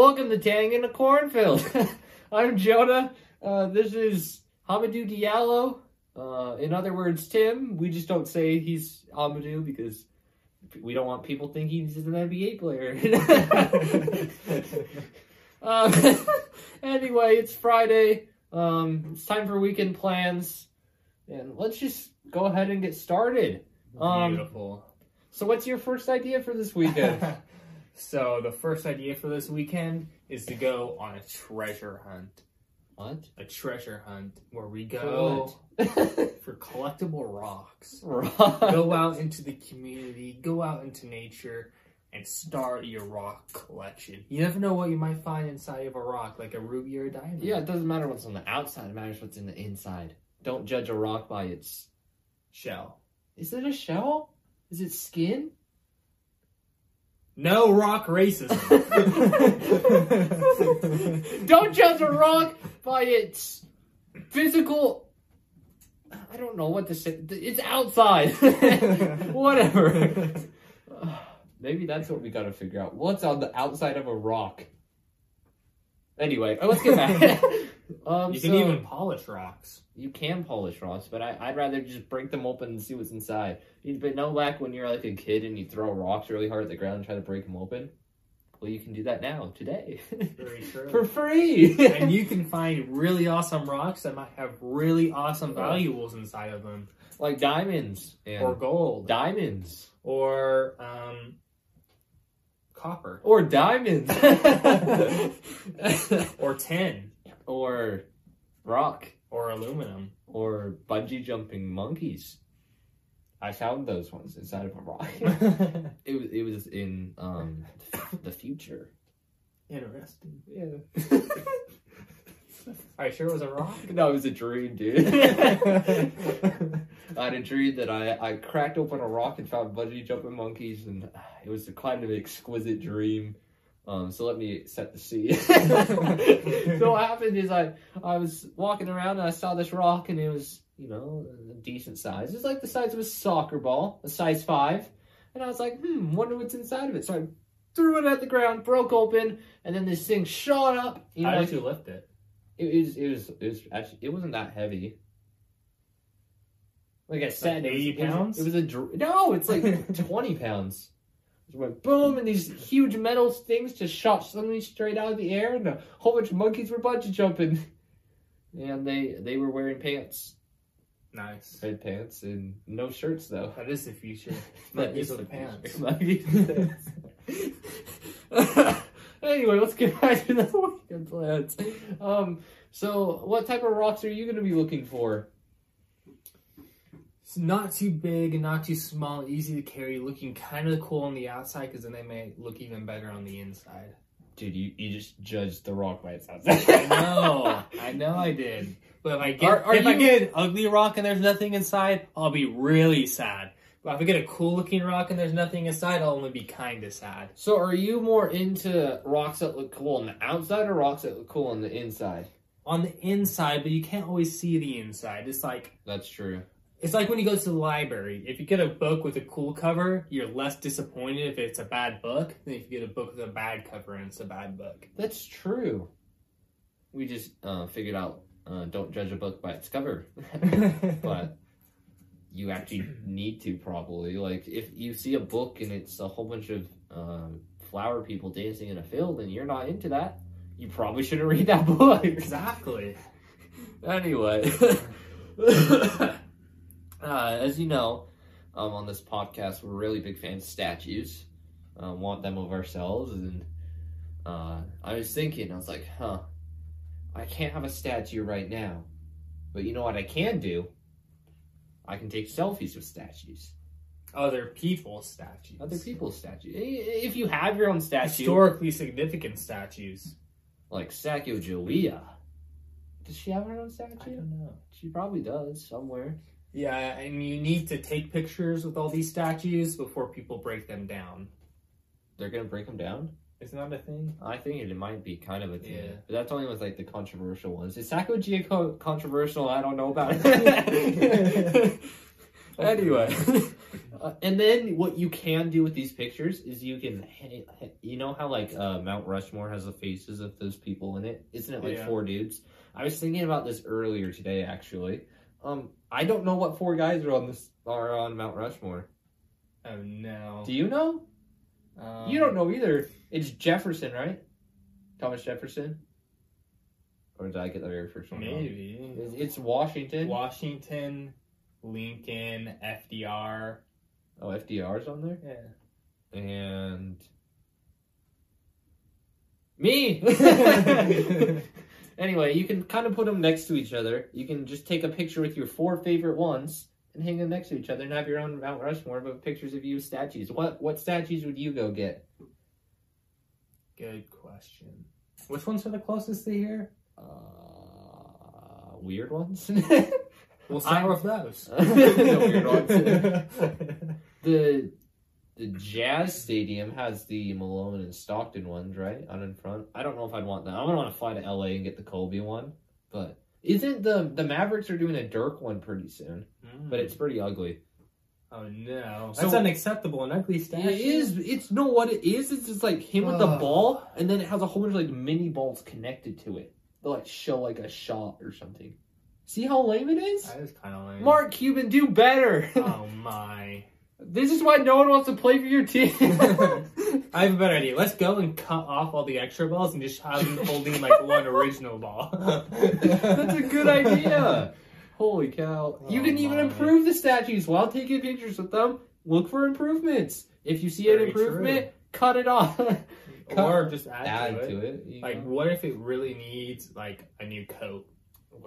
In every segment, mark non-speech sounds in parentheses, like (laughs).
Welcome to Tanning in a Cornfield. (laughs) I'm Jonah. Uh, this is Hamadou Diallo. Uh, in other words, Tim. We just don't say he's Hamadou because we don't want people thinking he's an NBA player. (laughs) um, (laughs) anyway, it's Friday. Um, it's time for weekend plans, and let's just go ahead and get started. Um, Beautiful. So, what's your first idea for this weekend? So the first idea for this weekend is to go on a treasure hunt. what? A treasure hunt where we go (laughs) for collectible rocks. (laughs) Rock. go out into the community, go out into nature, and start your rock collection. You never know what you might find inside of a rock, like a ruby or a diamond. Yeah, it doesn't matter what's on the outside, it matters what's in the inside. Don't judge a rock by its. Shell. Is it a shell? Is it skin? No rock racism. (laughs) Don't judge a rock by its physical. I don't know what to say. It's outside. (laughs) Whatever. (sighs) Maybe that's what we gotta figure out. What's on the outside of a rock? Anyway, uh, let's get back. (laughs) um, you can so- even polish rocks. You can polish rocks, but I, I'd rather just break them open and see what's inside. But know back when you're like a kid and you throw rocks really hard at the ground and try to break them open? Well, you can do that now, today. Very (laughs) true. For free! and you can find really awesome rocks that might have really awesome valuables inside of them, like diamonds. And or gold, diamonds. or um, copper, Or diamonds. (laughs) (laughs) or tin, or rock. or aluminum. Or bungee jumping monkeys. I found those ones inside of a rock. (laughs) it was it was in um the future. Interesting. Yeah. (laughs) Are you sure it was a rock? No, it was a dream, dude. (laughs) I had a dream that I, I cracked open a rock and found bungee jumping monkeys, and it was a kind of exquisite dream. Um, so let me set the scene. (laughs) so what happened is I I was walking around and I saw this rock and it was you know a decent size. It's like the size of a soccer ball, a size five. And I was like, hmm, wonder what's inside of it. So I threw it at the ground, broke open, and then this thing shot up. You know, How like, did you lift it? it was it was it was actually it wasn't that heavy. Like I said, it was- 80 it was, pounds? It was a dr- no, it's like (laughs) twenty pounds. It went boom, and these huge metal things just shot suddenly straight out of the air, and a whole bunch of monkeys were bungee jumping, (laughs) and they they were wearing pants, Nice. red pants, and no shirts though. That is the future. (laughs) Monkeys is with the pants. Pants. (laughs) anyway, let's get back to the weekend plans. Um, so what type of rocks are you going to be looking for? It's not too big and not too small, easy to carry, looking kind of cool on the outside because then they may look even better on the inside. Dude, you, you just judged the rock by its outside. I know, (laughs) I know I did. But if I get Are- are if I get an ugly rock and there's nothing inside, I'll be really sad. But if I get a cool looking rock and there's nothing inside, I'll only be kind of sad. So are you more into rocks that look cool on the outside or rocks that look cool on the inside? On the inside, but you can't always see the inside. It's like That's true. It's like when you go to the library. If you get a book with a cool cover, you're less disappointed if it's a bad book than if you get a book with a bad cover and it's a bad book. That's true. We just uh, figured out uh, don't judge a book by its cover. (laughs) but you actually need to probably like if you see a book and it's a whole bunch of um, flower people dancing in a field and you're not into that you probably shouldn't read that book exactly. (laughs) anyway (laughs) uh, as you know um, on this podcast we're really big fans of statues uh, want them of ourselves and uh, i was thinking i was like huh i can't have a statue right now but you know what i can do i can take selfies with statues Other people's statues. other people's statues if you have your own statue Historically significant statues. like Sacagawea. Does she have her own statue? I don't know. She probably does somewhere. Yeah, and you need to take pictures with all these statues before people break them down. They're gonna break them down. Isn't that a thing? I think it might be kind of a thing, Yeah. but that's only with like the controversial ones. Is Sacagawea co- controversial? I don't know about it. (laughs) anyway, (laughs) uh, and then what you can do with these pictures is you can, you know how like uh, Mount Rushmore has the faces of those people in it, isn't it? Like Yeah. four dudes. I was thinking about this earlier today, actually. Um, I don't know what four guys are on this are on Mount Rushmore. Oh no. Do you know? Um, you don't know either. It's Jefferson, right? Thomas Jefferson. Or did I get the very first one? Maybe. It's- It's Washington. Washington, Lincoln, FDR. oh, FDR's on there. Yeah. and me. (laughs) (laughs) anyway, you can kind of put them next to each other. You can just take a picture with your four favorite ones and hang them next to each other and have your own Mount Rushmore of pictures of you statues. What what statues would you go get? Good question. Which ones are the closest to here? Uh, weird ones. (laughs) We'll start I- with those. (laughs) The weird ones. (laughs) the the Jazz Stadium has the Malone and Stockton ones, right? Out in front. I don't know if I'd want that. I'm gonna want to fly to LA and get the Kobe one. But isn't the the Mavericks are doing a Dirk one pretty soon? But it's pretty ugly. oh no, So- that's unacceptable. An ugly statue. It is. It's no what it is. It's just like him with the ball, and then it has a whole bunch of like mini balls connected to it. They'll like show like a shot or something. See how lame it is? That is kind of lame. Mark Cuban, do better. Oh (laughs) my. This is why no one wants to play for your team. (laughs) I have a better idea. Let's go and cut off all the extra balls and just have them holding like one original ball. (laughs) That's a good idea. Holy cow. you Oh can even my. improve the statues while taking pictures with them. Look for improvements. If you see an Very improvement, cut it off. (laughs) or just add, Add to it. to it. Like, know. what if it really needs like a new coat?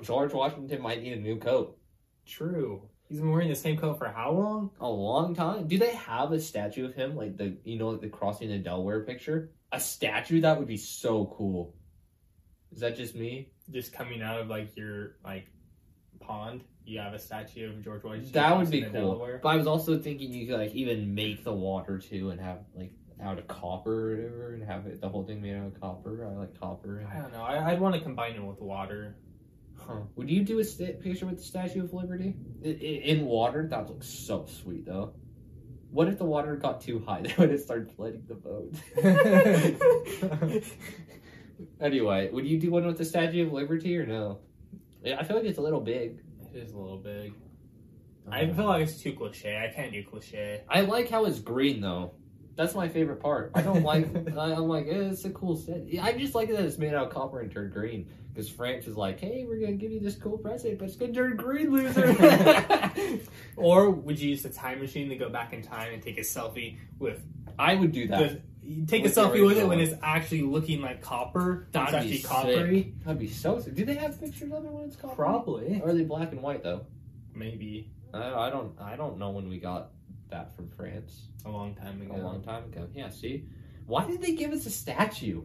George Washington might need a new coat. True. He's been wearing the same coat for how long? A long time. Do they have a statue of him? Like the you know like the crossing the Delaware picture? A statue that would be so cool. Is that just me? Just coming out of like your like pond, you have a statue of George Washington. That would be cool. Delaware. But I was also thinking you could like even make the water too and have like out of copper or whatever and have it the whole thing made out of copper. I like copper. I don't know. I, I'd want to combine it with water. Huh. Would you do a sta picture with the Statue of Liberty I- I- in water? That looks so sweet though. What if the water got too high? (laughs) Then would it start flooding the boat? (laughs) anyway, would you do one with the Statue of Liberty or no? Yeah, I feel like it's a little big. It is a little big. I feel like it's too cliche. I can't do cliche. I like how it's green though. That's my favorite part. I don't like. (laughs) I- I'm like, eh, it's a cool set. I just like that it's made out of copper and turned green. Because France is like, hey, we're gonna give you this cool present, but it's gonna turn green, loser. (laughs) Or would you use the time machine to go back in time and take a selfie with I would do that. the, you take With a selfie with it when it's actually looking like copper? That'd be actually coppery. That'd be so sick. Do they have pictures of it when it's copper? Probably. Or are they black and white though? Maybe I, I don't. I don't know when we got that from France. a long time ago. A long time ago. Yeah. See, why did they give us a statue?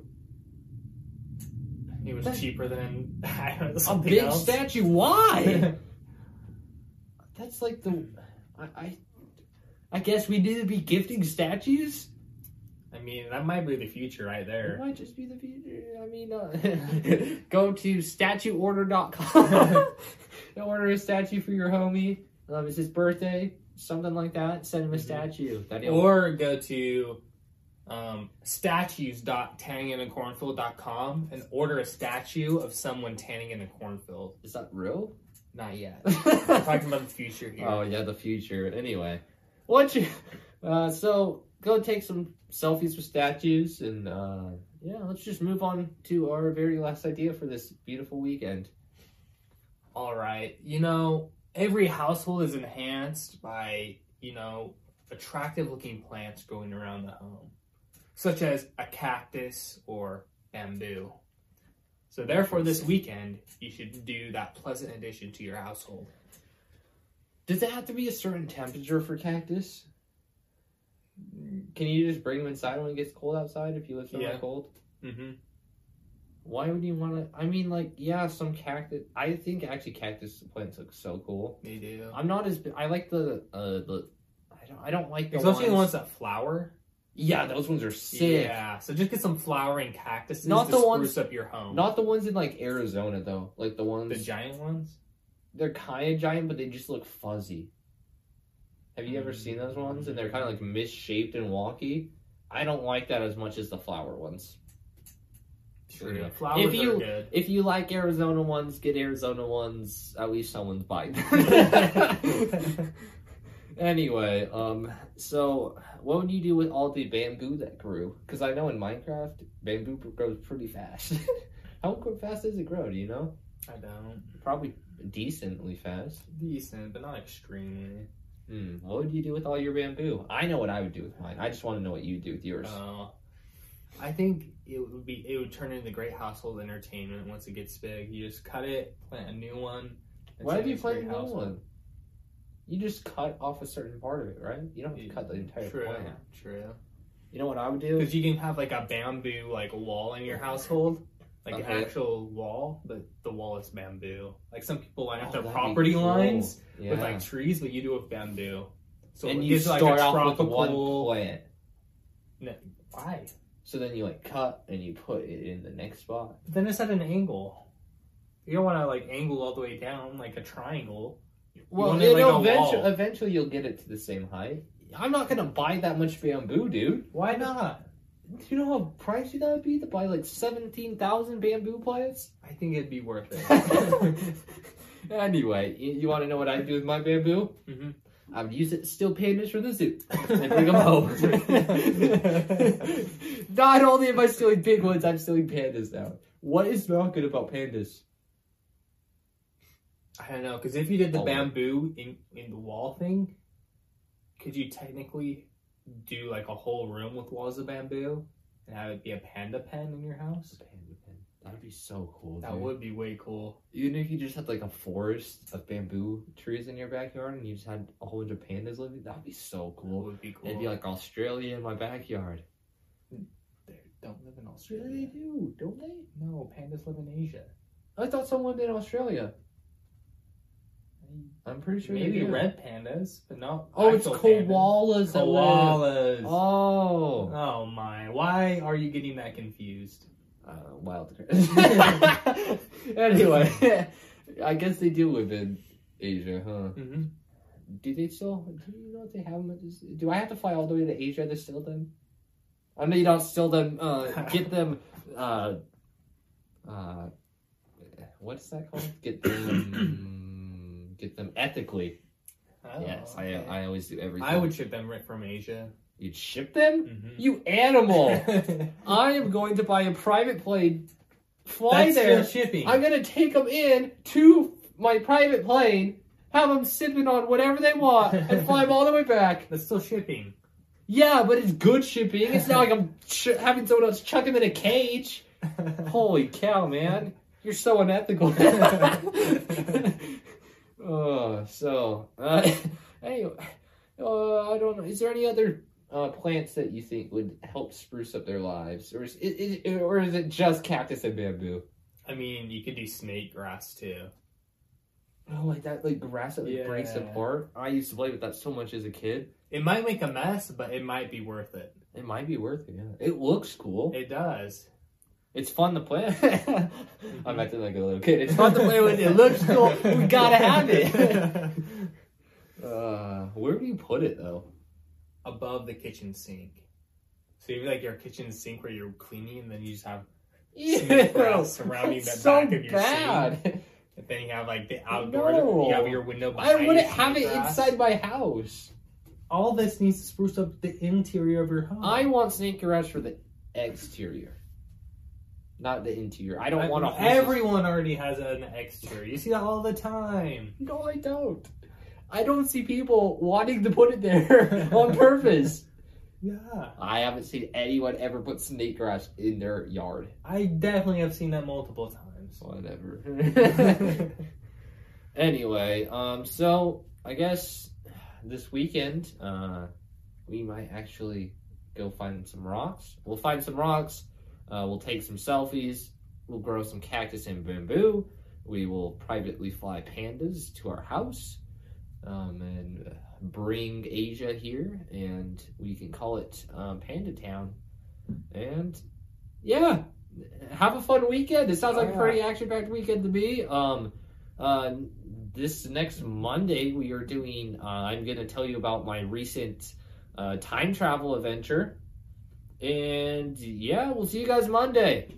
It was That- cheaper than (laughs) A big else. statue. Why? (laughs) That's like the. I, I. I guess we need to be gifting statues. I mean, that might be the future right It there. might just be the future. I mean, uh, (laughs) go to statueorder.com and order a statue for your homie. Um, it's his birthday, something like that. Send him a Mhm. statue. Or go to um, statues.tanninginacornfield.com and order a statue of someone tanning in a cornfield. is that real? Not yet. (laughs) I'm talking about the future here. Oh yeah, the future. Anyway, what you? Uh, so go take some selfies with statues, and uh, yeah, let's just move on to our very last idea for this beautiful weekend. All right. You know, every household is enhanced by, you know, attractive looking plants growing around the home, such as a cactus or bamboo. So, therefore, this weekend, you should do that pleasant addition to your household. Does it have to be a certain temperature for cactus? Can you just bring them inside when it gets cold outside if you live somewhere Yeah. cold? Mm-hmm. Why would you want to? I mean, like, yeah, some cactus. I think actually cactus plants look so cool. They do. I'm not as. I like the uh the. I don't. I don't like the Especially the ones. ones that flower. Yeah, those ones are sick. Yeah. So just get some flowering cactuses Not to the spruce ones- up your home. Not the ones in like Arizona though. Like the ones the giant ones. they're kind of giant, but they just look fuzzy. Have you ever seen those ones? And they're kind of like misshaped and wonky. I don't like that as much as the flower ones. True. Yeah. Flowers If you- are good. If you like Arizona ones, get Arizona ones. At least someone's buying (laughs) them. anyway, um, so what would you do with all the bamboo that grew? Because I know in Minecraft, bamboo grows pretty fast. (laughs) How fast does it grow? Do you know? I don't. Probably decently fast. Decent, but not extremely. Hmm. What would you do with all your bamboo? I know what I would do with mine. I just want to know what you would do with yours. Uh, I think it would be it would turn into great household entertainment once it gets big. You just cut it, plant a new one. Why do you plant a new household. one? You just cut off a certain part of it, right? You don't have to cut the entire True, plant. true. You know what I would do? Because you can have like a bamboo like wall in your household, like an actual wall, but the wall is bamboo. Like some people line up Oh, their property cool. lines Yeah. with like trees, but you do it with bamboo. So and it you gives, like, start a off with tropical- one plant. Why? So then you like cut and you put it in the next spot. But then it's at an angle. You don't want to like angle all the way down like a triangle. Well, want it like eventually, eventually you'll get it to the same height. I'm not gonna buy that much bamboo, dude. Why not? Do you know how pricey that would be to buy like seventeen thousand bamboo plants? I think it'd be worth it. (laughs) anyway, you, you want to know what I do with my bamboo? Mhm. I would use it to steal pandas from the zoo and bring them home. (laughs) not only am I stealing big ones, I'm stealing pandas now. What is not good about pandas? I don't know because if you did the Oh. bamboo in in the wall thing, could you technically do like a whole room with walls of bamboo and have it be a panda pen in your house? Panda pen. That'd be so cool. That dude. would be way cool. Even if you just had like a forest of bamboo trees in your backyard and you just had a whole bunch of pandas living, that'd be so That cool. would be cool. It'd be like Australia in my backyard. Don't live in Yeah, they do, don't they? No, pandas live in Asia. I thought someone lived in Australia. I'm pretty sure Maybe red pandas, but not. Oh, it's pandas. koalas. Koalas. Oh, Oh my! Why are you getting that confused? uh, wild. (laughs) anyway, I guess they do live in Asia, huh? Mm-hmm. Do they still? Do you know if they have them? Do I have to fly all the way to Asia to still them? I know you don't steal them. Uh, (laughs) get them. Uh, uh, what's that called? Get them. get them ethically. yes, I I always do everything. I would ship them right from Asia. You'd ship them? Mm-hmm. You animal! (laughs) I am going to buy a private plane. Fly That's there. shipping. I'm gonna take them in to my private plane, have them sipping on whatever they want, and fly them all the way back. (laughs) That's still shipping. Yeah, but it's good shipping. It's not like I'm ch- having someone else chuck them in a cage. (laughs) Holy cow, man! You're so unethical. (laughs) (laughs) oh, so uh, anyway, uh, I don't know. Is there any other uh, plants that you think would help spruce up their lives, or is, is, is or is it just cactus and bamboo? I mean, you could do snake grass too. Oh, like that, like grass that like, breaks apart. I used to play with that so much as a kid. It might make a mess, but it might be worth it. It might be worth it. Yeah, it looks cool. It does. It's fun to play. (laughs) I'm acting like a little kid. It's fun to play with. It (laughs) looks cool. We gotta have it. (laughs) uh, where do you put it though? Above the kitchen sink. So you have like your kitchen sink where you're cleaning, and then you just have. Grass surrounding the so back of your bad. And then you have like the outdoor. No. You have your window I wouldn't have it inside my house. All this needs to spruce up the interior of your home. I want snake grass for the exterior, not the interior. I don't want to. Everyone already has an exterior. You see that all the time. No, I don't. I don't see people wanting to put it there (laughs) on purpose. Yeah. I haven't seen anyone ever put snake grass in their yard. I definitely have seen that multiple times. Whatever. (laughs) (laughs) anyway, um, so I guess this weekend, uh, we might actually go find some rocks. We'll find some rocks. Uh, we'll take some selfies. We'll grow some cactus and bamboo. We will privately fly pandas to our house, um, and bring Asia here, and we can call it um, Panda Town. And yeah, have a fun weekend. It sounds like a Yeah. pretty action-packed weekend to me. Um, uh, this next Monday, we are doing, uh, I'm going to tell you about my recent uh, time travel adventure. And yeah, we'll see you guys Monday.